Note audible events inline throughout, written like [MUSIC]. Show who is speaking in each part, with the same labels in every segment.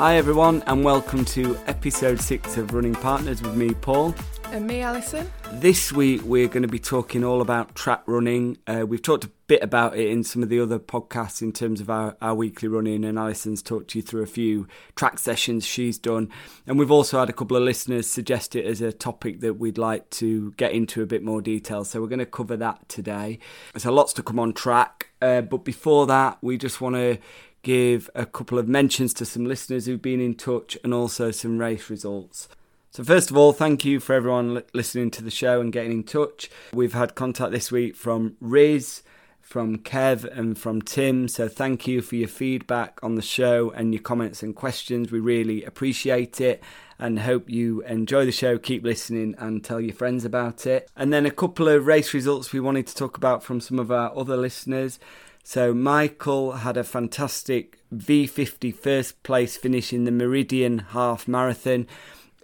Speaker 1: Hi, everyone, and welcome to episode six of Running Partners with me, Paul.
Speaker 2: And me, Alison.
Speaker 1: This week, we're going to be talking all about track running. Uh, we've talked a bit about it in some of the other podcasts in terms of our, our weekly running, and Alison's talked you through a few track sessions she's done. And we've also had a couple of listeners suggest it as a topic that we'd like to get into a bit more detail. So we're going to cover that today. So lots to come on track. Uh, but before that, we just want to give a couple of mentions to some listeners who've been in touch and also some race results. So, first of all, thank you for everyone listening to the show and getting in touch. We've had contact this week from Riz, from Kev, and from Tim. So, thank you for your feedback on the show and your comments and questions. We really appreciate it and hope you enjoy the show. Keep listening and tell your friends about it. And then a couple of race results we wanted to talk about from some of our other listeners. So Michael had a fantastic V50 first place finish in the Meridian Half Marathon.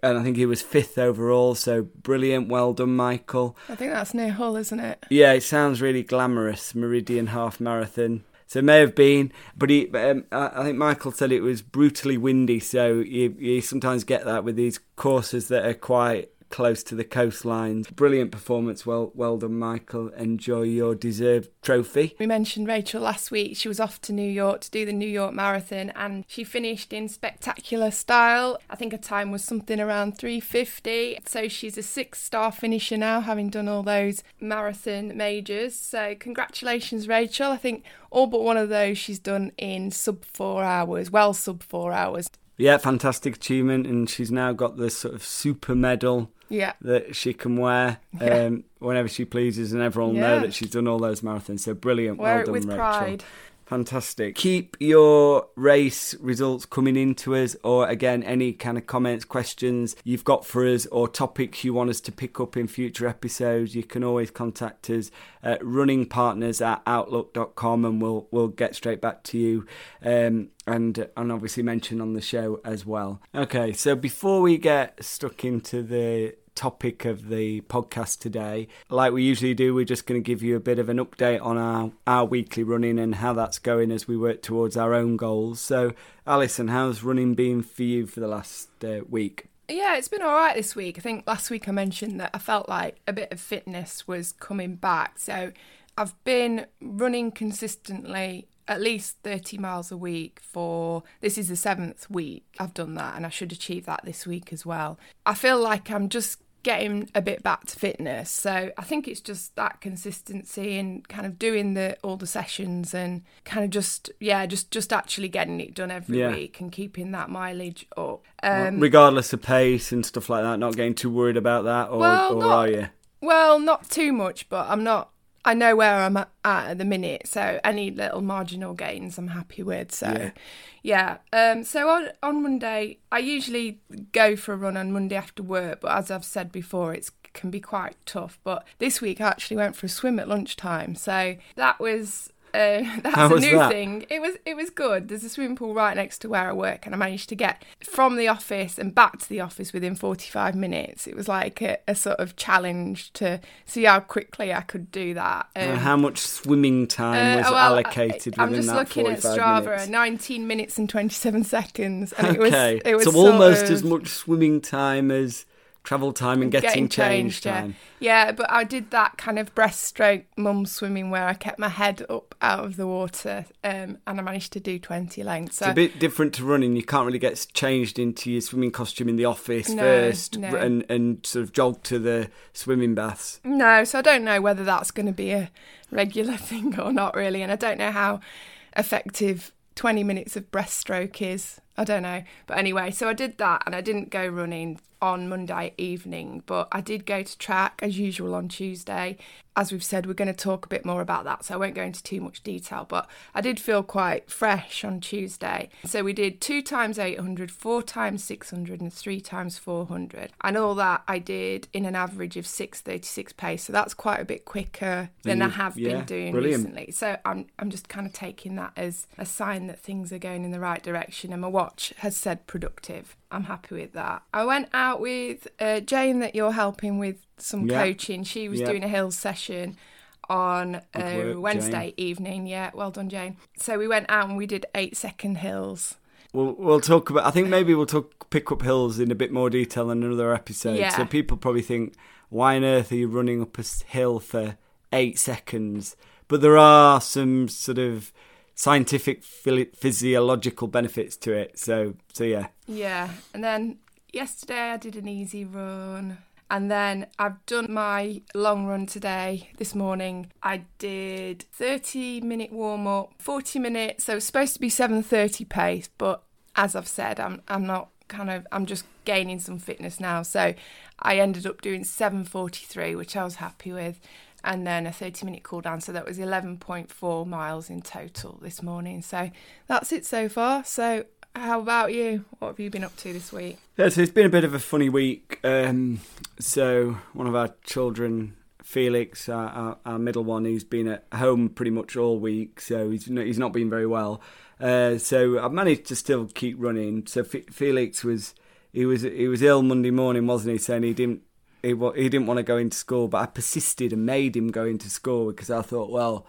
Speaker 1: And I think he was fifth overall, so brilliant. Well done, Michael.
Speaker 2: I think that's near Hull, isn't it?
Speaker 1: Yeah, it sounds really glamorous. Meridian Half Marathon. So it may have been, but he, um, I think Michael said it was brutally windy. So you, you sometimes get that with these courses that are quite close to the coastlines. Brilliant performance. Well, well done, Michael. Enjoy your deserved trophy.
Speaker 2: We mentioned Rachel last week. She was off to New York to do the New York Marathon, and she finished in spectacular style. I think her time was something around 350. So she's a six-star finisher now, having done all those marathon majors. So congratulations, Rachel. I think all but one of those she's done in sub four hours. Well, sub four hours.
Speaker 1: Yeah, fantastic achievement, and she's now got the sort of super medal
Speaker 2: yeah.
Speaker 1: that she can wear [LAUGHS] um, whenever she pleases, and everyone will know that she's done all those marathons. So brilliant,
Speaker 2: wear
Speaker 1: well done,
Speaker 2: with
Speaker 1: Rachel.
Speaker 2: Pride.
Speaker 1: Fantastic. Keep your race results coming into us, or again, any kind of comments, questions you've got for us, or topics you want us to pick up in future episodes. You can always contact us at runningpartners at outlook.com and we'll we'll get straight back to you. Um, and and obviously mention on the show as well. Okay, so before we get stuck into the topic of the podcast today. Like we usually do, we're just going to give you a bit of an update on our, our weekly running and how that's going as we work towards our own goals. So, Alison, how's running been for you for the last uh, week?
Speaker 2: Yeah, it's been all right this week. I think last week I mentioned that I felt like a bit of fitness was coming back. So, I've been running consistently at least 30 miles a week for this is the seventh week I've done that and I should achieve that this week as well. I feel like I'm just getting a bit back to fitness. So I think it's just that consistency and kind of doing the all the sessions and kind of just yeah, just just actually getting it done every yeah. week and keeping that mileage up.
Speaker 1: Um, Regardless of pace and stuff like that, not getting too worried about that, or, well, or not, are you?
Speaker 2: Well, not too much, but I'm not I know where I'm at at the minute, so any little marginal gains I'm happy with. So, yeah. yeah. Um, so on on Monday, I usually go for a run on Monday after work, but as I've said before, it can be quite tough. But this week, I actually went for a swim at lunchtime, so that was uh, [LAUGHS] that's How a new that? thing. It was it was good. There's a swimming pool right next to where I work, and I managed to get from the office and back to the office within 45 minutes. It was like a, a sort of challenge to see how quickly I could do that.
Speaker 1: Um, uh, how much swimming time uh, was well, allocated
Speaker 2: I,
Speaker 1: I'm
Speaker 2: just looking at
Speaker 1: Strava,
Speaker 2: minutes? 19 minutes and 27 seconds, and
Speaker 1: okay.
Speaker 2: it was it was
Speaker 1: so almost of, as much swimming time as travel time and getting, getting changed,
Speaker 2: changed
Speaker 1: time.
Speaker 2: Yeah. yeah, but I did that kind of breaststroke mum swimming where I kept my head up out of the water um, and I managed to do 20 lengths.
Speaker 1: So, it's a bit different to running. You can't really get changed into your swimming costume in the office no, first no. And, and sort of jog to the swimming baths.
Speaker 2: No, so I don't know whether that's going to be a regular [LAUGHS] thing or not really. And I don't know how effective 20 minutes of breaststroke is. I don't know. But anyway, so I did that and I didn't go running on Monday evening, but I did go to track as usual on Tuesday. As we've said, we're going to talk a bit more about that, so I won't go into too much detail, but I did feel quite fresh on Tuesday. So we did two times 800, four times 600, and three times 400. And all that I did in an average of 636 pace. So that's quite a bit quicker than I have yeah, been doing brilliant. recently. So I'm, I'm just kind of taking that as a sign that things are going in the right direction, and my watch has said productive. I'm happy with that. I went out with uh, Jane that you're helping with some yeah. coaching. She was yeah. doing a hills session on uh, work, Wednesday Jane. evening. Yeah, well done, Jane. So we went out and we did eight second hills.
Speaker 1: we'll we'll talk about. I think maybe we'll talk pick up hills in a bit more detail in another episode.
Speaker 2: Yeah.
Speaker 1: So people probably think, why on earth are you running up a hill for eight seconds? But there are some sort of scientific physiological benefits to it. So so yeah.
Speaker 2: Yeah, and then yesterday I did an easy run. And then I've done my long run today, this morning. I did 30 minute warm up, 40 minutes. So it's supposed to be 7:30 pace, but as I've said, I'm I'm not kind of I'm just gaining some fitness now. So I ended up doing 7:43, which I was happy with, and then a 30 minute cool down. So that was 11.4 miles in total this morning. So that's it so far. So how about you? What have you been up to this week?
Speaker 1: Yeah, so it's been a bit of a funny week. Um, so one of our children, Felix, our, our, our middle one, he's been at home pretty much all week, so he's not, he's not been very well. Uh, so I've managed to still keep running. So F- Felix was he was he was ill Monday morning, wasn't he? Saying he didn't he, he didn't want to go into school, but I persisted and made him go into school because I thought, well,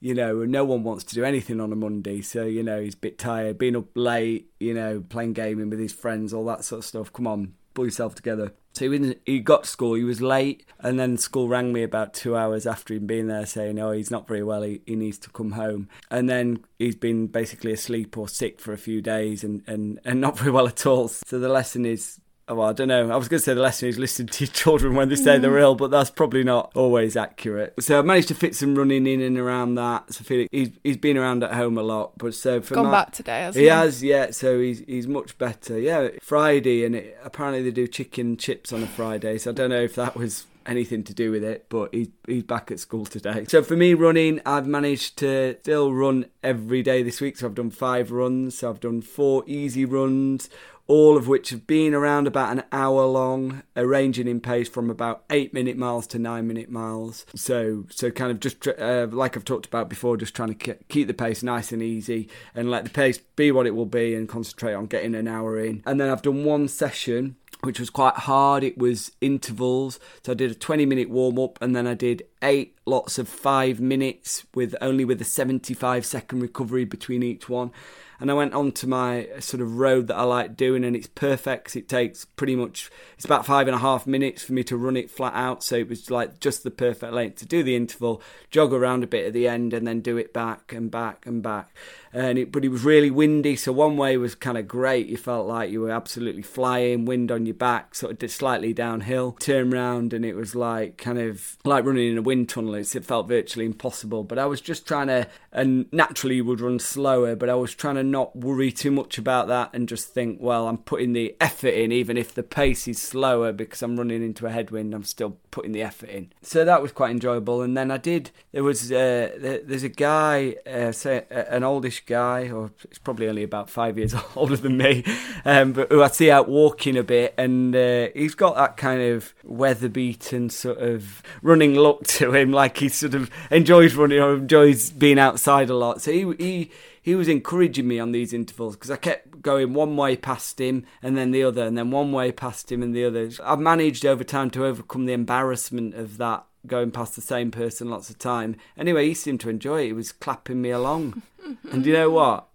Speaker 1: you know, no one wants to do anything on a Monday, so you know he's a bit tired, being up late, you know, playing gaming with his friends, all that sort of stuff. Come on, pull yourself together. So he, he got to school, he was late, and then school rang me about two hours after he'd been there saying, oh, he's not very well, he, he needs to come home. And then he's been basically asleep or sick for a few days and, and, and [LAUGHS] not very well at all. So the lesson is Oh, well, I don't know. I was going to say the lesson is listen to your children when they say they're mm. ill, but that's probably not always accurate. So I managed to fit some running in and around that. So Felix, he's he's been around at home a lot, but so for
Speaker 2: Gone
Speaker 1: my-
Speaker 2: back today, hasn't
Speaker 1: he
Speaker 2: he?
Speaker 1: has, yeah. So he's he's much better. Yeah, Friday, and it, apparently they do chicken chips on a Friday. So I don't know if that was anything to do with it, but he's he's back at school today. So for me, running, I've managed to still run every day this week. So I've done five runs. So I've done four easy runs. All of which have been around about an hour long, ranging in pace from about eight minute miles to nine minute miles. So, so kind of just uh, like I've talked about before, just trying to keep the pace nice and easy and let the pace be what it will be and concentrate on getting an hour in. And then I've done one session which was quite hard. It was intervals. So I did a 20 minute warm up and then I did eight lots of five minutes with only with a 75 second recovery between each one. And I went on to my sort of road that I like doing, and it's perfect. It takes pretty much it's about five and a half minutes for me to run it flat out. So it was like just the perfect length to do the interval, jog around a bit at the end, and then do it back and back and back. And it, but it was really windy, so one way was kind of great. You felt like you were absolutely flying, wind on your back, sort of slightly downhill. Turn round, and it was like kind of like running in a wind tunnel. It felt virtually impossible. But I was just trying to, and naturally would run slower, but I was trying to not worry too much about that and just think, well, I'm putting the effort in, even if the pace is slower because I'm running into a headwind. I'm still putting the effort in. So that was quite enjoyable. And then I did. There was uh, there- there's a guy, uh, say uh, an oldish guy, or it's probably only about five years [LAUGHS] older than me, um, but who I see out walking a bit, and uh, he's got that kind of weather-beaten sort of running look to him, like he sort of enjoys running or enjoys being outside a lot. So he he he was encouraging me on these intervals because I kept going one way past him and then the other, and then one way past him and the other. I've managed over time to overcome the embarrassment of that going past the same person lots of time. Anyway, he seemed to enjoy it. He was clapping me along. And you know what?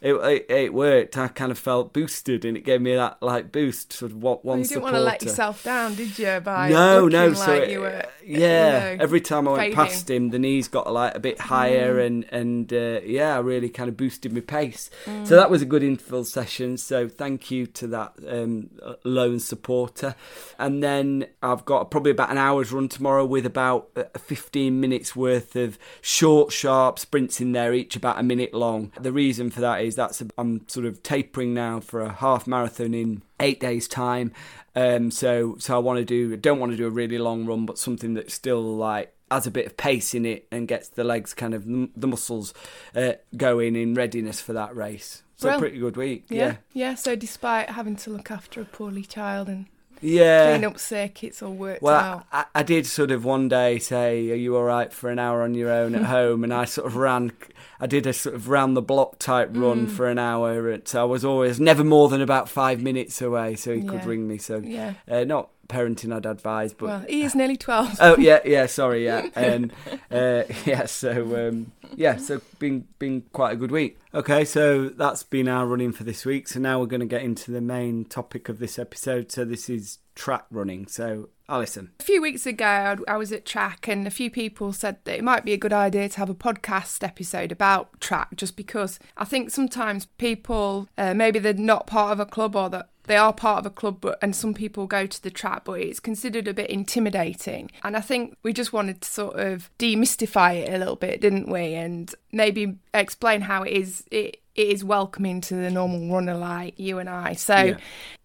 Speaker 1: It, it it worked. I kind of felt boosted, and it gave me that like boost. Sort of what
Speaker 2: Well,
Speaker 1: one
Speaker 2: you didn't
Speaker 1: supporter.
Speaker 2: want to let yourself down, did you? By
Speaker 1: No, no.
Speaker 2: like
Speaker 1: so it-
Speaker 2: you were,
Speaker 1: yeah,
Speaker 2: you know,
Speaker 1: every time I went
Speaker 2: fading.
Speaker 1: past him, the knees got like a bit higher, and and uh, yeah, really kind of boosted my pace. So that was a good interval session. So thank you to that um, lone supporter. And then I've got probably about an hour's run tomorrow with about uh, 15 minutes worth of short, sharp sprints in there, each about a minute long. The reason for that is that's I'm sort of tapering now for a half marathon in eight days' time. Um, so so I want to do don't want to do a really long run, but something that's still like has a bit of pace in it and gets the legs kind of the muscles uh, going in readiness for that race. So pretty good week.
Speaker 2: Yeah,
Speaker 1: Yeah,
Speaker 2: yeah. So despite having to look after a poorly child and
Speaker 1: yeah.
Speaker 2: clean up sick, it's all worked
Speaker 1: Well,
Speaker 2: out.
Speaker 1: I, I did sort of one day say, "Are you all right for an hour on your own at [LAUGHS] home?" And I sort of ran. I did a sort of round the block type run
Speaker 2: Mm.
Speaker 1: for an hour. So I was always never more than about five minutes away, so he could ring me. So
Speaker 2: Yeah.
Speaker 1: uh, not parenting I'd advise. But
Speaker 2: well, he is nearly twelve. [LAUGHS]
Speaker 1: oh yeah, yeah. Sorry, yeah, and [LAUGHS] uh, yeah. So um, yeah, so been been quite a good week. Okay, so that's been our running for this week. So now we're going to get into the main topic of this episode. So this is track running. So Alison.
Speaker 2: A few weeks ago, I was at track, and a few people said that it might be a good idea to have a podcast episode about track, just because I think sometimes people, uh, maybe they're not part of a club or that they are part of a club but and some people go to the trap but it's considered a bit intimidating. And i think we just wanted to sort of demystify it a little bit didn't we? And maybe explain how it is it it is welcoming to the normal runner like you and I. So, yeah.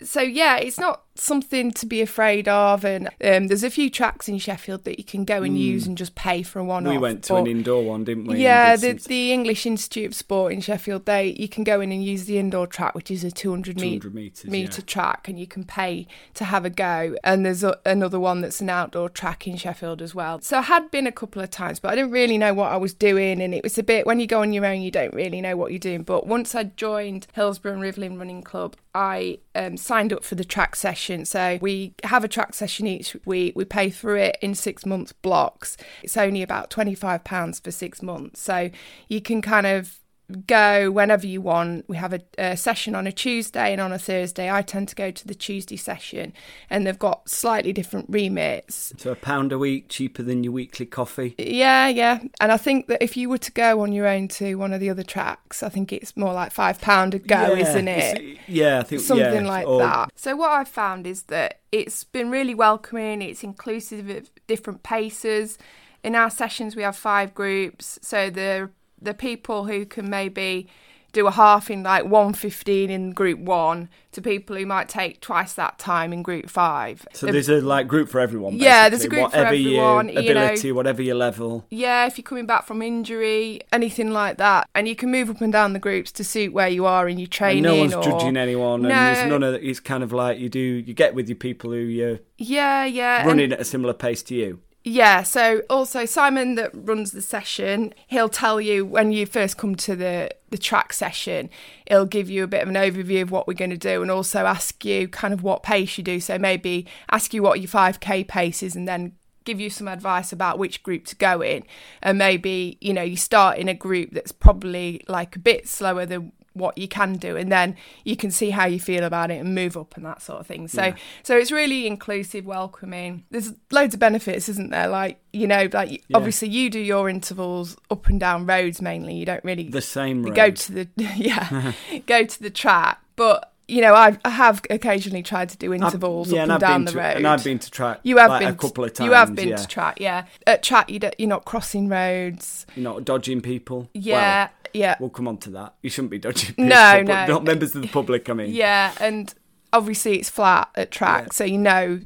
Speaker 2: so yeah, it's not something to be afraid of. And um, there's a few tracks in Sheffield that you can go and mm. use and just pay for a one. Off.
Speaker 1: We went to but, an indoor one, didn't we?
Speaker 2: Yeah, the, some... the English Institute of Sport in Sheffield, they you can go in and use the indoor track, which is a 200, 200 meters, meter yeah. track, and you can pay to have a go. And there's a, another one that's an outdoor track in Sheffield as well. So I had been a couple of times, but I didn't really know what I was doing, and it was a bit when you go on your own, you don't really know what you're doing. But but once I joined Hillsborough and Rivelin Running Club, I um, signed up for the track session. So we have a track session each week. We pay for it in six month blocks. It's only about £25 for six months. So you can kind of go whenever you want. We have a, a, session on a Tuesday and on a Thursday. I tend to go to the Tuesday session, and they've got slightly different remits.
Speaker 1: So a pound a week cheaper than your weekly coffee.
Speaker 2: Yeah, yeah. And I think that if you were to go on your own to one of the other tracks, I think it's more like five pound a go, yeah, isn't it?
Speaker 1: Yeah, I think
Speaker 2: something
Speaker 1: yeah,
Speaker 2: like or... that. So what I've found is that it's been really welcoming. It's inclusive of different paces. In our sessions, we have five groups, so the the people who can maybe do a half in like 115 in group one to people who might take twice that time in group five.
Speaker 1: So there's a like group for everyone. Basically.
Speaker 2: Yeah, there's a group whatever for everyone.
Speaker 1: Your ability, you know, whatever your level.
Speaker 2: Yeah, if you're coming back from injury, anything like that, and you can move up and down the groups to suit where you are in your training.
Speaker 1: And no one's
Speaker 2: or...
Speaker 1: judging anyone, and no. there's none of. It's kind of like you do. You get with your people who you're.
Speaker 2: Yeah, yeah.
Speaker 1: Running and... at a similar pace to you.
Speaker 2: Yeah, so also Simon that runs the session, he'll tell you when you first come to the the track session, he'll give you a bit of an overview of what we're going to do and also ask you kind of what pace you do. So maybe ask you what your 5k pace is and then give you some advice about which group to go in and maybe you know you start in a group that's probably like a bit slower than what you can do and then you can see how you feel about it and move up and that sort of thing so yeah. so it's really inclusive welcoming there's loads of benefits isn't there like you know like yeah. obviously you do your intervals up and down roads mainly you don't really
Speaker 1: the same road.
Speaker 2: go to the [LAUGHS] yeah go to the track but you know, I've, I have occasionally tried to do intervals yeah, up and, and down the
Speaker 1: to,
Speaker 2: road.
Speaker 1: And I've been to track.
Speaker 2: You have
Speaker 1: like
Speaker 2: been
Speaker 1: a couple of times.
Speaker 2: You have been
Speaker 1: yeah.
Speaker 2: to track, yeah. At track, you you're not crossing roads.
Speaker 1: You're not dodging people.
Speaker 2: Yeah,
Speaker 1: well,
Speaker 2: yeah.
Speaker 1: We'll come on to that. You shouldn't be dodging people.
Speaker 2: No, no.
Speaker 1: Not members of the public, I mean.
Speaker 2: Yeah, and obviously it's flat at track, yeah. so you know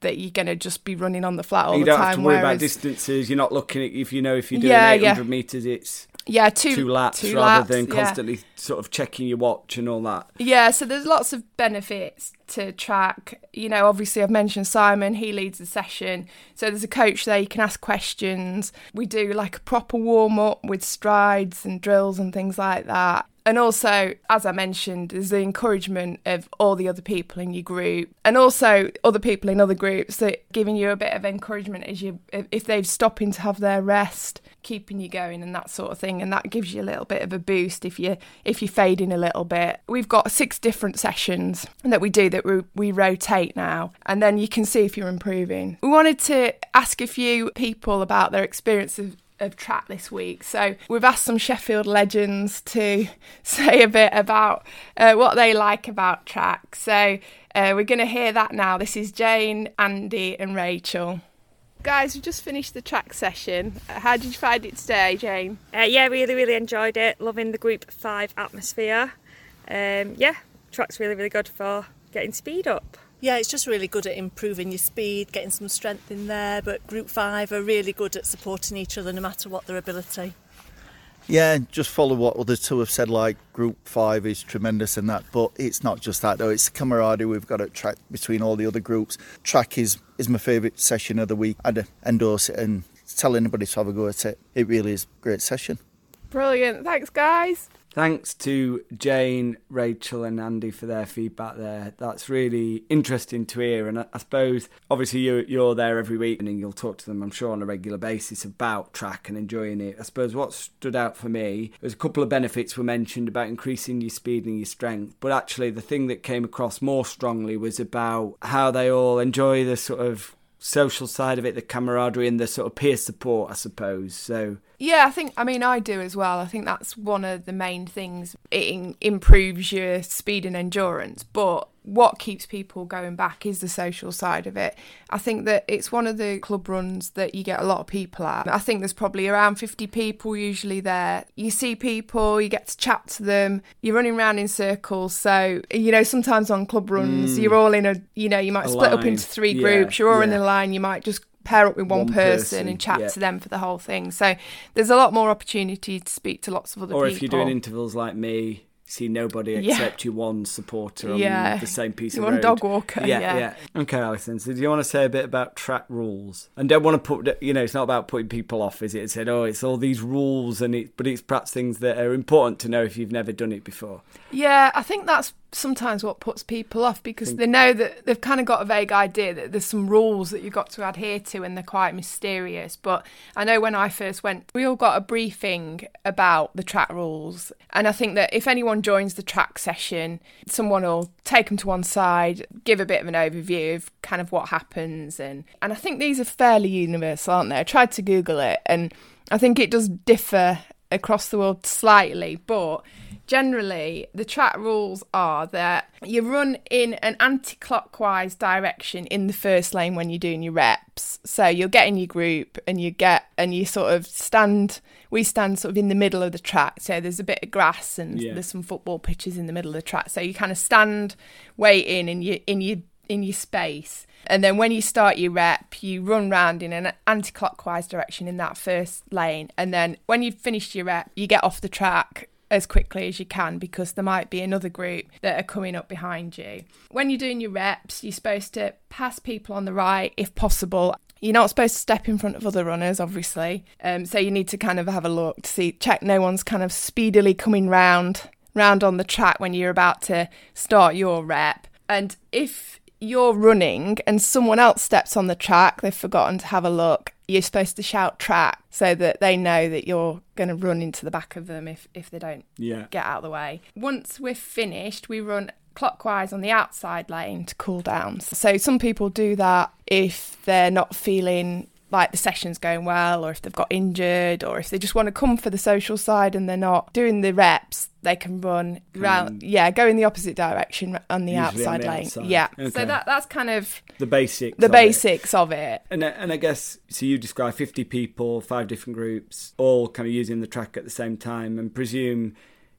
Speaker 2: that you're going to just be running on the flat all
Speaker 1: you
Speaker 2: the time.
Speaker 1: You don't have to worry
Speaker 2: whereas...
Speaker 1: about distances. You're not looking at if you know if you're doing yeah, 800 yeah. meters, it's
Speaker 2: yeah, two,
Speaker 1: two laps
Speaker 2: two
Speaker 1: rather
Speaker 2: laps,
Speaker 1: than constantly yeah. sort of checking your watch and all that.
Speaker 2: Yeah, so there's lots of benefits to track. You know, obviously I've mentioned Simon, he leads the session. So there's a coach there, you can ask questions. We do like a proper warm up with strides and drills and things like that. And also, as I mentioned, there's the encouragement of all the other people in your group, and also other people in other groups that giving you a bit of encouragement as you if they're stopping to have their rest, keeping you going, and that sort of thing. And that gives you a little bit of a boost if you if you're fading a little bit. We've got six different sessions that we do that we, we rotate now, and then you can see if you're improving. We wanted to ask a few people about their experience of track this week. So we've asked some Sheffield legends to [LAUGHS] say a bit about uh, what they like about track. So uh, we're going to hear that now. This is Jane, Andy, and Rachel. Guys, we just finished the track session. How did you find it today, Jane?
Speaker 3: Uh, yeah, really, really enjoyed it. Loving the Group 5 atmosphere. Um, yeah, track's really, really good for getting speed up.
Speaker 4: Yeah, it's just really good at improving your speed, getting some strength in there. But Group 5 are really good at supporting each other no matter what their ability.
Speaker 5: Yeah, just follow what other two have said, like Group 5 is tremendous in that. But it's not just that, though. It's the camaraderie we've got at track between all the other groups. Track is, is my favourite session of the week. I'd endorse it and tell anybody to have a go at it. It really is a great session.
Speaker 2: Brilliant. Thanks, guys.
Speaker 1: Thanks to Jane, Rachel, and Andy for their feedback there. That's really interesting to hear. And I, suppose, obviously, you're, you're there every week and you'll talk to them, I'm sure, on a regular basis about track and enjoying it. I suppose what stood out for me was a couple of benefits were mentioned about increasing your speed and your strength. But actually, the thing that came across more strongly was about how they all enjoy the sort of social side of it, the camaraderie and the sort of peer support, I suppose. So
Speaker 2: yeah, I think I mean I do as well. I think that's one of the main things. It improves your speed and endurance, but what keeps people going back is the social side of it. I think that it's one of the club runs that you get a lot of people at. I think there's probably around 50 people usually there. You see people, you get to chat to them, you're running around in circles. So, you know, sometimes on club runs, mm. you're all in a, you know, you might a split line. up into three groups, you're all yeah. in a line, you might just pair up with one, one person, person, and chat yeah. to them for the whole thing. So there's a lot more opportunity to speak to lots of other
Speaker 1: or
Speaker 2: people.
Speaker 1: Or if you're doing intervals like me, see nobody except yeah. you one supporter on yeah. the same piece
Speaker 2: you
Speaker 1: of road.
Speaker 2: dog walker. Yeah, yeah,
Speaker 1: yeah. Okay, Alison. So do you want to say a bit about track rules? And don't want to put, you know, it's not about putting people off, is it? It said, oh, it's all these rules, and it, but it's perhaps things that are important to know if you've never done it before.
Speaker 2: Yeah, I think that's sometimes what puts people off because they know that they've kind of got a vague idea that there's some rules that you've got to adhere to and they're quite mysterious. But I know when I first went, we all got a briefing about the track rules. And I think that if anyone joins the track session, someone will take them to one side, give a bit of an overview of kind of what happens. And, and I think these are fairly universal, aren't they? I tried to Google it and I think it does differ across the world slightly, but generally the track rules are that you run in an anti-clockwise direction in the first lane when you're doing your reps so you'll get in your group and you get and you sort of stand we stand sort of in the middle of the track so there's a bit of grass and yeah. there's some football pitches in the middle of the track so you kind of stand wait in in your in your in your space and then when you start your rep, you run round in an anti clockwise direction in that first lane. And then when you've finished your rep, you get off the track as quickly as you can because there might be another group that are coming up behind you. When you're doing your reps, you're supposed to pass people on the right if possible. You're not supposed to step in front of other runners, obviously. Um, so you need to kind of have a look to see, check no one's kind of speedily coming round round on the track when you're about to start your rep. And if you're running and someone else steps on the track, they've forgotten to have a look, you're supposed to shout track so that they know that you're going to run into the back of them if, if they don't
Speaker 1: yeah.
Speaker 2: get out of the way. Once we're finished, we run clockwise on the outside lane to cool down. So some people do that if they're not feeling like the session's going well or if they've got injured or if they just want to come for the social side and they're not doing the reps they can run round yeah go in the opposite direction on the outside on the lane outside. yeah okay. so that that's kind of
Speaker 1: the basics
Speaker 2: the
Speaker 1: of
Speaker 2: basics
Speaker 1: it.
Speaker 2: of it
Speaker 1: and and I guess so you describe 50 people five different groups all kind of using the track at the same time and presume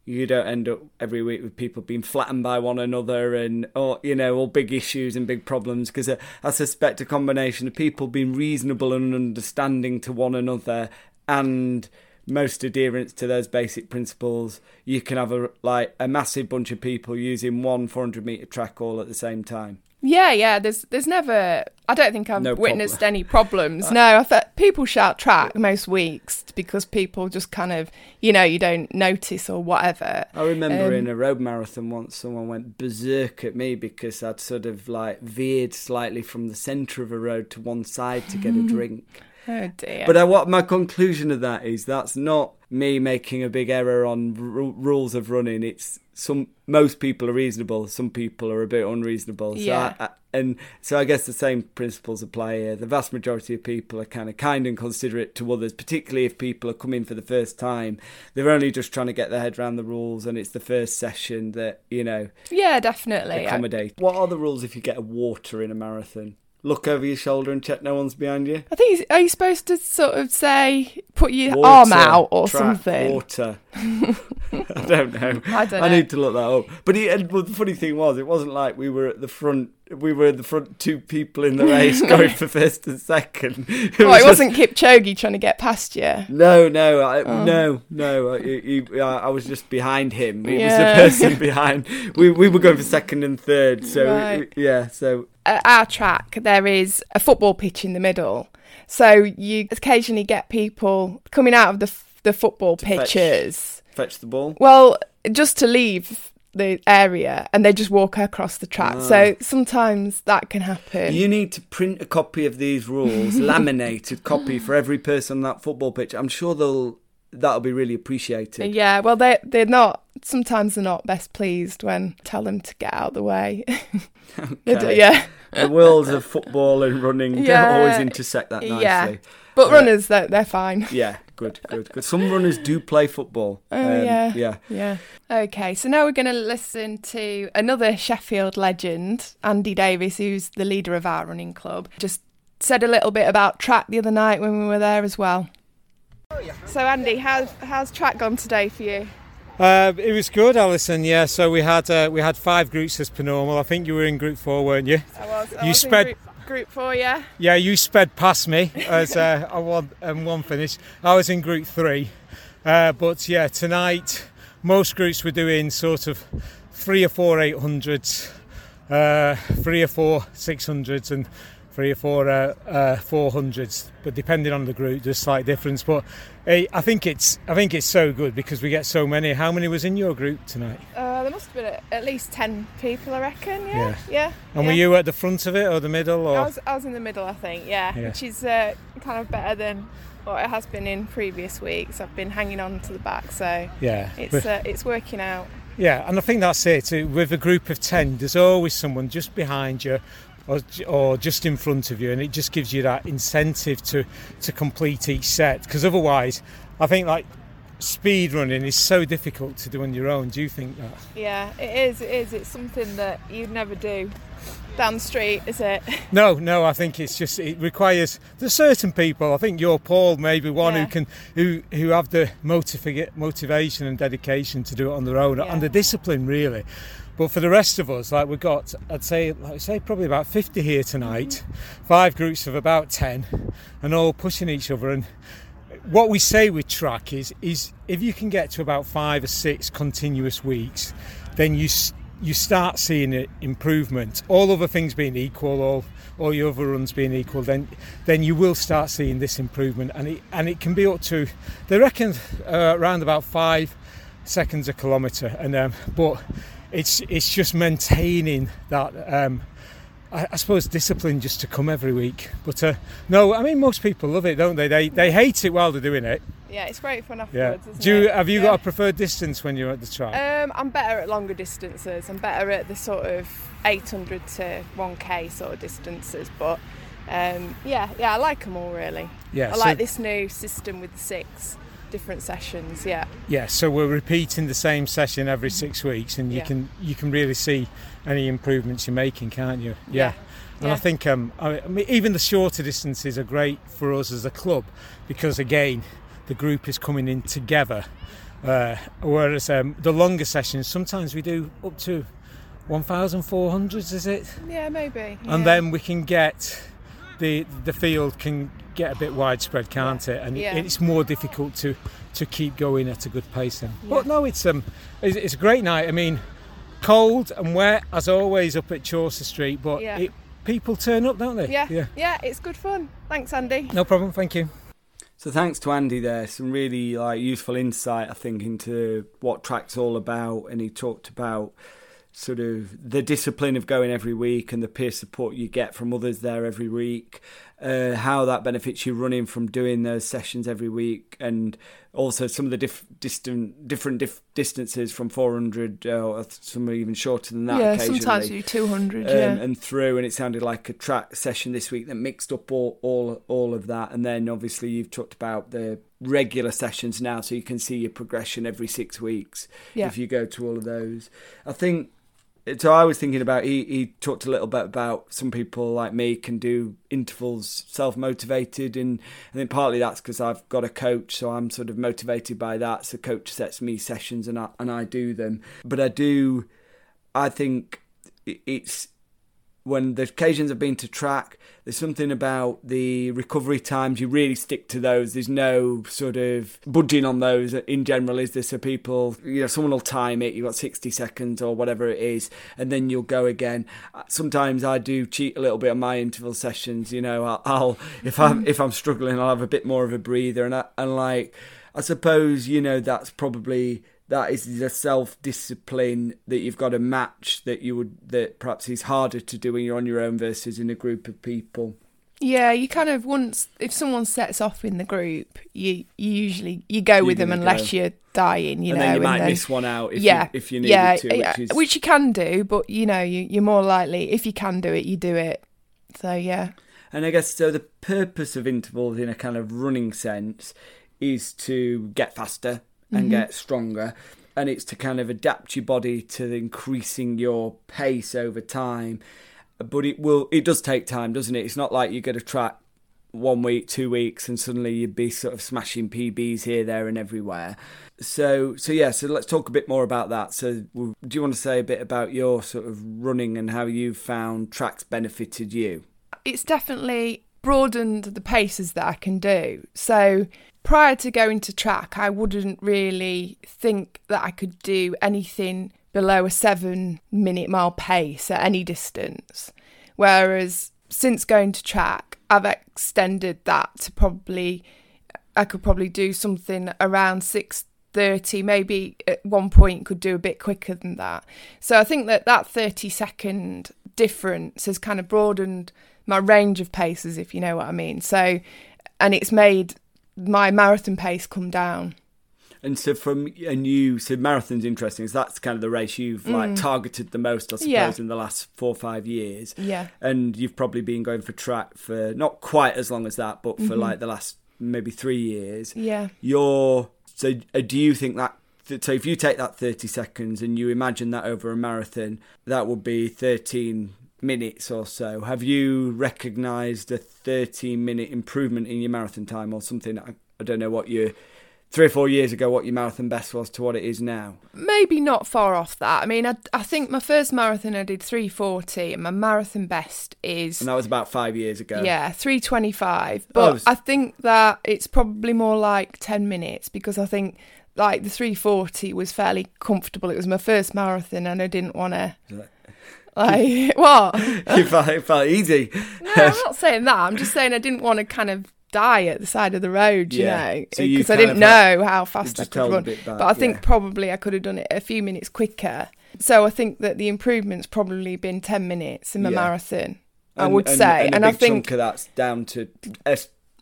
Speaker 1: you don't end up every week with people being flattened by one another and or you know all big issues and big problems because I, I suspect a combination of people being reasonable and understanding to one another and most adherence to those basic principles you can have a like a massive bunch of people using one 400 meter track all at the same time
Speaker 2: yeah, yeah. There's there's never. I don't think I've no witnessed problem. any problems. no, I [LAUGHS] people shout track most weeks because people just kind of, you know, you don't notice or whatever.
Speaker 1: I remember um, in a road marathon once, someone went berserk at me because I'd sort of like veered slightly from the centre of a road to one side to get a [LAUGHS] drink. [LAUGHS]
Speaker 2: Oh dear.
Speaker 1: But I, what my conclusion of that is that's not me making a big error on r- rules of running. It's some most people are reasonable, some people are a bit unreasonable. So
Speaker 2: yeah. I, I,
Speaker 1: and so I guess the same principles apply here. The vast majority of people are kind of kind and considerate to others, particularly if people are coming for the first time. They're only just trying to get their head around the rules, and it's the first session that you know.
Speaker 2: Yeah, definitely.
Speaker 1: Accommodate. I, what are the rules if you get a water in a marathon? Look over your shoulder and check no one's behind you?
Speaker 2: I think are you supposed to sort of say put your water, arm out or something?
Speaker 1: Water. [LAUGHS] I don't know. [LAUGHS]
Speaker 2: I don't know.
Speaker 1: I need to look that up. But he, the funny thing was, it wasn't like we were at the front. We were the front two people in the [LAUGHS] race going for first and second.
Speaker 2: It, oh, was it wasn't just... Kipchoge trying to get past you.
Speaker 1: No, no, I, oh. no, no. I, I, was just behind him. He yeah. was the person behind. We we were going for second and third. So right. yeah, so
Speaker 2: at our track, there is a football pitch in the middle. So you occasionally get people coming out of the the football pitches.
Speaker 1: Fetch, fetch the ball.
Speaker 2: Well, just to leave the area and they just walk across the track. So ah. sometimes that can happen.
Speaker 1: You need to print a copy of these rules, [LAUGHS] laminated copy for every person on that football pitch. I'm sure they'll that'll be really appreciated.
Speaker 2: Yeah, well, they they're not. Sometimes they're not best pleased when tell them to get out of the way. [LAUGHS]
Speaker 1: Okay.
Speaker 2: yeah,
Speaker 1: The worlds of football and running don't
Speaker 2: Yeah.
Speaker 1: always intersect that nicely.
Speaker 2: yeah. But
Speaker 1: Uh,
Speaker 2: runners, they're, they're fine.
Speaker 1: Yeah, good, good, good. Some runners do play football.
Speaker 2: Oh
Speaker 1: Um,
Speaker 2: yeah,
Speaker 1: yeah.
Speaker 2: yeah. Okay, so now we're going to listen to another Sheffield legend, Andy Davis, who's the leader of our running club. Just said a little bit about track the other night when we were there as well. So Andy, how's how's track gone today for you?
Speaker 6: Uh, it was good, Alison. Yeah, so we had uh, we had five groups as per normal. I think you were in group four, weren't you?
Speaker 2: I was. I
Speaker 6: You
Speaker 2: was in
Speaker 6: sped-
Speaker 2: group, group four, yeah.
Speaker 6: Yeah, you sped past me as uh, [LAUGHS] I won um, one finish. I was in group three, uh, but yeah, tonight most groups were doing sort of three or four eight hundreds, uh, three or four six hundreds, and three or four uh, uh, four hundreds. But depending on the group, there's slight difference. But eh, I think it's I think it's so good because we get so many. How many was in your group tonight?
Speaker 2: Uh, there must have been at- least ten people, I reckon. Yeah,
Speaker 6: Yeah.
Speaker 2: yeah.
Speaker 6: And
Speaker 2: yeah.
Speaker 6: were you at the front of it or the middle? Or
Speaker 2: I was, I was in the middle, I think. Yeah,
Speaker 6: Yeah.
Speaker 2: which is uh, kind of better than what it has been in previous weeks. I've been hanging on to the back, so
Speaker 6: yeah,
Speaker 2: it's uh, it's working out.
Speaker 6: Yeah, and I think that's it. With a group of 10, there's always someone just behind you or, or just in front of you, and it just gives you that incentive to, to complete each set. Because otherwise, I think like speed running is so difficult to do on your own. Do you think that?
Speaker 2: Yeah, it is. It is. It's something that you'd never do down the street, is it? [LAUGHS]
Speaker 6: No, no, I think it's just it requires there's certain people. I think you're Paul, maybe one
Speaker 2: Yeah.
Speaker 6: who can who who have the motiva- motivation and dedication to do it on their own
Speaker 2: Yeah.
Speaker 6: and the discipline really. But for the rest of us, like we've got, I'd say, like say, probably about 50 here tonight, five groups of about 10, and all pushing each other. And what we say with track is, is if you can get to about five or six continuous weeks, then you you start seeing an improvement. All other things being equal, all all your other runs being equal, then then you will start seeing this improvement, and it and it can be up to they reckon uh, around about five seconds a kilometre, and um, but it's it's just maintaining that. Um, I, I suppose discipline just to come every week, but uh, no, I mean most people love it, don't they? They they hate it while they're doing it.
Speaker 2: Yeah, it's great fun
Speaker 6: Yeah.
Speaker 2: afterwards. Isn't
Speaker 6: Do you,
Speaker 2: it?
Speaker 6: have you
Speaker 2: Yeah.
Speaker 6: got a preferred distance when you're at the track?
Speaker 2: Um, I'm better at longer distances. I'm better at the sort of 800 to 1k sort of distances, but um, yeah, yeah, I like them all really.
Speaker 6: yeah.
Speaker 2: I
Speaker 6: so-
Speaker 2: like this new system with the six different sessions. Yeah,
Speaker 6: Yeah, so we're repeating the same session every six weeks, and you
Speaker 2: Yeah.
Speaker 6: can you can really see any improvements you're making, can't you? Yeah. And
Speaker 2: Yeah.
Speaker 6: I think um, I, mean, even the shorter distances are great for us as a club because again, the group is coming in together. Uh, whereas um, the longer sessions, sometimes we do up to 1,400, is it?
Speaker 2: yeah, maybe.
Speaker 6: And
Speaker 2: yeah.
Speaker 6: then we can get the the field can get a bit widespread, can't it? And
Speaker 2: Yeah.
Speaker 6: it's more difficult to to keep going at a good pace then.
Speaker 2: Yeah.
Speaker 6: But no, it's um it's, it's a great night. I mean, cold and wet as always up at Chaucer Street, but
Speaker 2: Yeah.
Speaker 6: it, people turn up, don't they?
Speaker 2: yeah,
Speaker 6: Yeah.
Speaker 2: yeah, it's good fun. Thanks, Andy.
Speaker 6: No problem. Thank you.
Speaker 1: So thanks to Andy there, some really like useful insight I think into what track's all about, and he talked about sort of the discipline of going every week and the peer support you get from others there every week, uh, how that benefits you running from doing those sessions every week, and also some of the diff- distant different dif- distances from 400 uh, or some are even shorter than that.
Speaker 2: yeah,
Speaker 1: occasionally
Speaker 2: sometimes you do 200.
Speaker 1: um,
Speaker 2: yeah,
Speaker 1: and through, and it sounded like a track session this week that mixed up all, all all of that. And then obviously you've talked about the regular sessions now, so you can see your progression every six weeks
Speaker 2: Yeah.
Speaker 1: if you go to all of those. I think. So I was thinking about he, he talked a little bit about some people like me can do intervals self motivated and I think partly that's because I've got a coach so I'm sort of motivated by that. So coach sets me sessions and I and I do them. But I do I think it's when the occasions I've been to track, there's something about the recovery times. You really stick to those. There's no sort of budging on those in general, is there? So people, you know, someone will time it. You've got 60 seconds or whatever it is, and then you'll go again. Uh, sometimes I do cheat a little bit on my interval sessions. You know, I'll, I'll if I'm mm. if I'm struggling, I'll have a bit more of a breather, and I, and like I suppose you know that's probably that is the self discipline that you've got to match that you would that perhaps is harder to do when you're on your own versus in a group of people.
Speaker 2: Yeah, you kind of once if someone sets off in the group, you, you usually you go
Speaker 1: You're
Speaker 2: with them unless
Speaker 1: go.
Speaker 2: you're dying, you
Speaker 1: and
Speaker 2: know.
Speaker 1: then you might
Speaker 2: then-
Speaker 1: miss one out if
Speaker 2: yeah,
Speaker 1: you, if you need
Speaker 2: yeah,
Speaker 1: to, which
Speaker 2: yeah,
Speaker 1: is
Speaker 2: which you can do, but you know, you, you're more likely if you can do it, you do it. So yeah,
Speaker 1: And I guess so. The purpose of intervals, in a kind of running sense, is to get faster and
Speaker 2: Mm-hmm.
Speaker 1: get stronger, and it's to kind of adapt your body to increasing your pace over time. But it will. It does take time, doesn't it? It's not like you get a track one week, two weeks, and suddenly you'd be sort of smashing PBs here, there, and everywhere. So, so yeah. So let's talk a bit more about that. So, do you want to say a bit about your sort of running and how you found tracks benefited you?
Speaker 2: it's definitely broadened the paces that I can do. So prior to going to track, I wouldn't really think that I could do anything below a seven minute mile pace at any distance. Whereas since going to track, I've extended that to probably, I could probably do something around six. 30 maybe at one point could do a bit quicker than that so i think that that 30 second difference has kind of broadened my range of paces if you know what i mean so and it's made my marathon pace come down
Speaker 1: And so from and you so marathon's interesting. So that's kind of the race you've like targeted the most, I suppose,
Speaker 2: Mm. Yeah.
Speaker 1: in the last four or five years.
Speaker 2: yeah
Speaker 1: And you've probably been going for track for not quite as long as that, but
Speaker 2: Mm-hmm.
Speaker 1: for like the last maybe three years.
Speaker 2: yeah
Speaker 1: You're so uh, do you think that so if you take that 30 seconds and you imagine that over a marathon, that would be 13 minutes or so. Have you recognised a 13 minute improvement in your marathon time or something? I, I don't know what your three or four years ago what your marathon best was to what it is now.
Speaker 2: maybe not far off that i mean i, I think my first marathon i did 340 and my marathon best is
Speaker 1: And that was about five years ago.
Speaker 2: Yeah, 325.
Speaker 1: Oh,
Speaker 2: But I think that it's probably more like 10 minutes because I think like the 340 was fairly comfortable. It was my first marathon and I didn't want to. Like, [LAUGHS] what?
Speaker 1: You felt, it felt easy.
Speaker 2: No, I'm not saying that. I'm just saying I didn't want to kind of die at the side of the road, you
Speaker 1: Yeah.
Speaker 2: know,
Speaker 1: So
Speaker 2: because I didn't know how fast I could run.
Speaker 1: back,
Speaker 2: but I think
Speaker 1: yeah.
Speaker 2: probably I could have done it a few minutes quicker. So I think that the improvement's probably been 10 minutes in my
Speaker 1: Yeah.
Speaker 2: marathon. I
Speaker 1: And-
Speaker 2: would
Speaker 1: and-
Speaker 2: say,
Speaker 1: and,
Speaker 2: and, I think
Speaker 1: chunk of that's down to a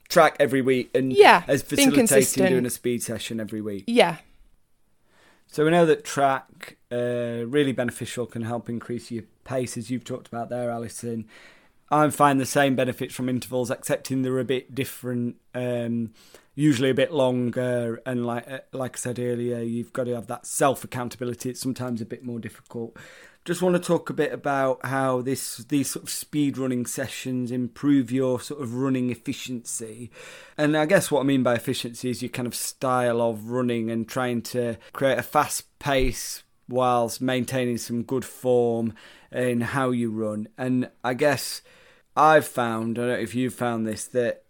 Speaker 1: track every week and
Speaker 2: Yeah,
Speaker 1: as
Speaker 2: being
Speaker 1: facilitating
Speaker 2: consistent.
Speaker 1: doing a speed session every week.
Speaker 2: yeah,
Speaker 1: So we know that track uh, really beneficial can help increase your pace, as you've talked about there, Alison. I find the same benefits from intervals, excepting they're a bit different. Um, usually a bit longer, and like uh, like I said earlier, you've got to have that self accountability. It's sometimes a bit more difficult. Just want to talk a bit about how this these sort of speed running sessions improve your sort of running efficiency. And I guess what I mean by efficiency is your kind of style of running and trying to create a fast pace whilst maintaining some good form in how you run. And I guess I've found, I don't know if you've found this, that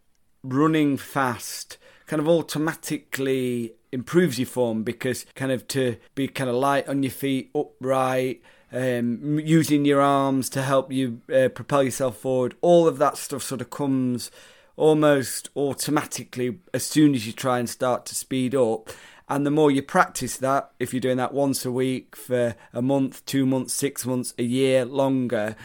Speaker 1: running fast kind of automatically improves your form because kind of to be kind of light on your feet, upright, um, using your arms to help you uh, propel yourself forward, all of that stuff sort of comes almost automatically as soon as you try and start to speed up. And the more you practice that, if you're doing that once a week for a month, two months, six months, a year, longer,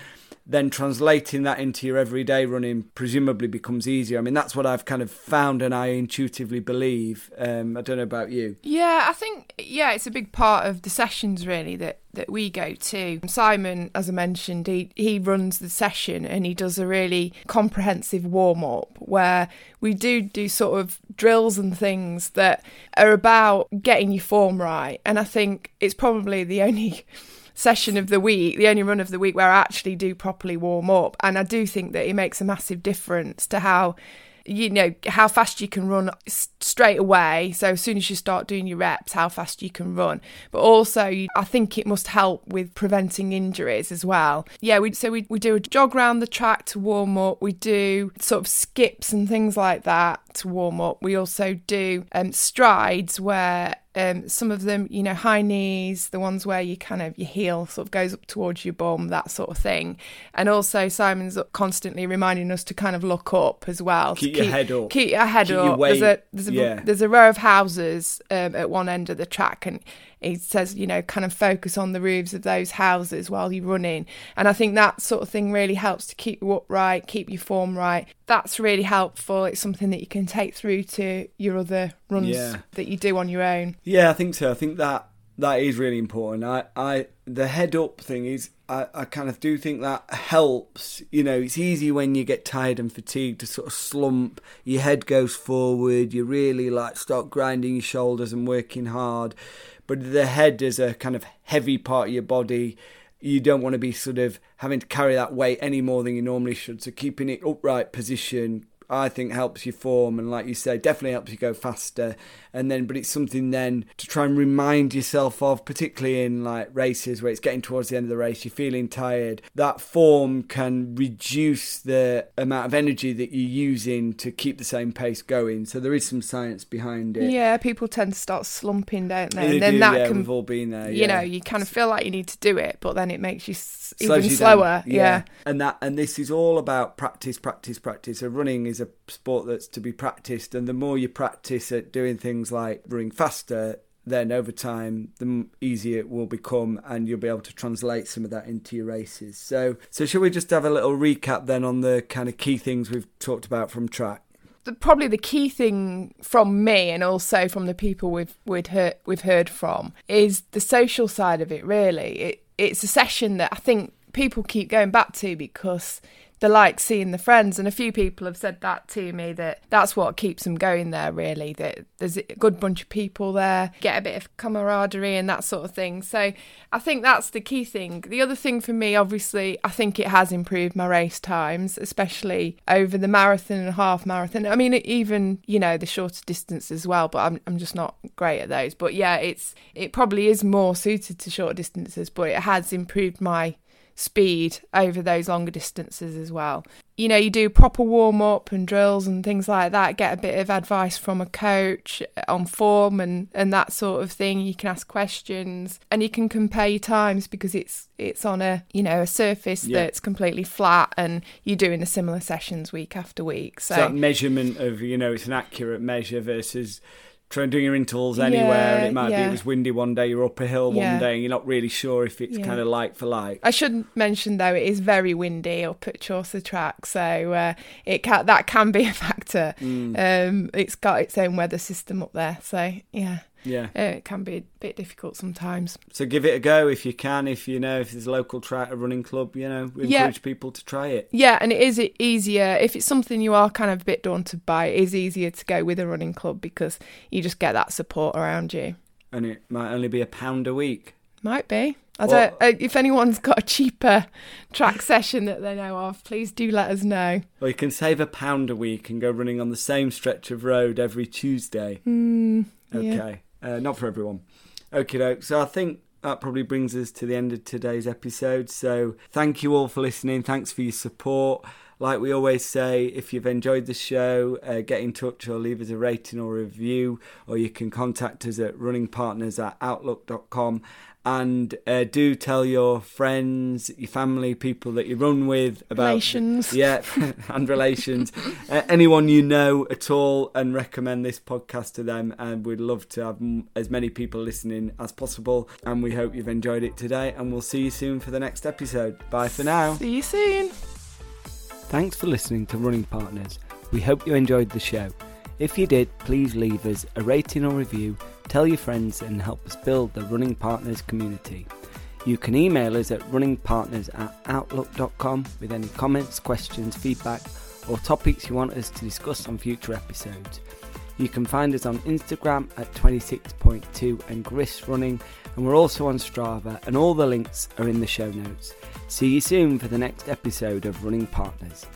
Speaker 1: then translating that into your everyday running presumably becomes easier. I mean, that's what I've kind of found and I intuitively believe. Um, I don't know about you.
Speaker 2: Yeah, I think yeah, it's a big part of the sessions really that that we go to. Simon, as I mentioned, he he runs the session and he does a really comprehensive warm up where we do do sort of drills and things that are about getting your form right. And I think it's probably the only [LAUGHS] session of the week, the only run of the week where I actually do properly warm up. And I do think that it makes a massive difference to how you know how fast you can run straight away. So as soon as you start doing your reps how fast you can run. But also i think it must help with preventing injuries as well. Yeah we so we, we do a jog around the track to warm up. We do sort of skips and things like that to warm up. We also do um, strides where um, some of them, you know, high knees, the ones where you kind of your heel sort of goes up towards your bum, that sort of thing. And also, Simon's constantly reminding us to kind of look up as well.
Speaker 1: Keep Keep your head up.
Speaker 2: Keep your head
Speaker 1: Keep your
Speaker 2: up. there's a there's a
Speaker 1: yeah.
Speaker 2: there's a row of houses um, at one end of the track, and it says you know kind of focus on the roofs of those houses while you're running, and I think that sort of thing really helps to keep you upright, keep your form right. That's really helpful. It's something that you can take through to your other runs
Speaker 1: Yeah.
Speaker 2: that you do on your own.
Speaker 1: Yeah, I think so. I think that that is really important. I, I the head up thing is I, I kind of do think that helps. You know, it's easy when you get tired and fatigued to sort of slump, your head goes forward, you really like start grinding your shoulders and working hard. But the head is a kind of heavy part of your body. You don't want to be sort of having to carry that weight any more than you normally should. So keeping it upright position, I think helps you form and like you say definitely helps you go faster and then but it's something then to try and remind yourself of particularly in like races where it's getting towards the end of the race you're feeling tired. That form can reduce the amount of energy that you're using to keep the same pace going. So there is some science behind it.
Speaker 2: Yeah, people tend to start slumping, don't they?
Speaker 1: They
Speaker 2: and then
Speaker 1: do,
Speaker 2: that
Speaker 1: yeah,
Speaker 2: can
Speaker 1: we've all been there
Speaker 2: you know you kind of feel like you need to do it but then it makes you s- even
Speaker 1: you
Speaker 2: slower yeah.
Speaker 1: and that and this is all about practice practice practice. So running is a sport that's to be practiced and the more you practice at doing things like running faster then over time the easier it will become and you'll be able to translate some of that into your races. So so shall we just have a little recap then on the kind of key things we've talked about from track?
Speaker 2: The, probably the key thing from me and also from the people we've we'd heard, we've heard from is the social side of it really. It, it's a session that I think people keep going back to because they like seeing the friends and a few people have said that to me that that's what keeps them going there really that there's a good bunch of people there get a bit of camaraderie and that sort of thing. So I think that's the key thing. The other thing for me obviously I think it has improved my race times especially over the marathon and half marathon. I mean even you know the shorter distance as well but I'm, I'm just not great at those. But yeah it's it probably is more suited to short distances but it has improved my speed over those longer distances as well. You know, you do proper warm up and drills and things like that, get a bit of advice from a coach on form and, and that sort of thing. You can ask questions and you can compare your times because it's it's on a you know a surface
Speaker 1: Yeah.
Speaker 2: that's completely flat and you're doing the similar sessions week after week. So,
Speaker 1: so that measurement of you know it's an accurate measure versus trying doing your intervals anywhere and it might be it was windy one day you're up a hill
Speaker 2: Yeah.
Speaker 1: one day and you're not really sure if it's
Speaker 2: Yeah.
Speaker 1: kind of like for like
Speaker 2: I should mention though it is very windy up at Chaucer Track, so uh, it can that can be a [LAUGHS] factor.
Speaker 1: Mm.
Speaker 2: Um, it's got its own weather system up there, so yeah,
Speaker 1: yeah
Speaker 2: uh, it can be a bit difficult sometimes.
Speaker 1: So give it a go if you can. If you know if there's a local track, a running club, you know, we
Speaker 2: Yeah.
Speaker 1: encourage people to try it.
Speaker 2: Yeah, and it is easier if it's something you are kind of a bit daunted by. It is easier to go with a running club because you just get that support around you.
Speaker 1: And it might only be a pound a week.
Speaker 2: Might be. I don't. Uh, if anyone's got a cheaper track session that they know of, please do let us know.
Speaker 1: Or you can save a pound a week and go running on the same stretch of road every Tuesday.
Speaker 2: Mm, yeah.
Speaker 1: Uh, not for everyone. Okay, doke. So I think that probably brings us to the end of today's episode. So thank you all for listening. Thanks for your support. Like we always say, if you've enjoyed the show, uh, get in touch or leave us a rating or review, or you can contact us at runningpartners at outlook.com. And uh, do tell your friends, your family, people that you run with about
Speaker 2: Relations. [LAUGHS]
Speaker 1: yeah, [LAUGHS] and relations. uh, anyone you know at all, and recommend this podcast to them. And we'd love to have m- as many people listening as possible. And we hope you've enjoyed it today. And we'll see you soon for the next episode. Bye for now.
Speaker 2: See you soon.
Speaker 1: Thanks for listening to Running Partners. We hope you enjoyed the show. If you did, please leave us a rating or review, tell your friends, and help us build the Running Partners community. You can email us at runningpartners at outlook.com with any comments, questions, feedback, or topics you want us to discuss on future episodes. You can find us on Instagram at 26.2 and Gris Running, and we're also on Strava, and all the links are in the show notes. See you soon for the next episode of Running Partners.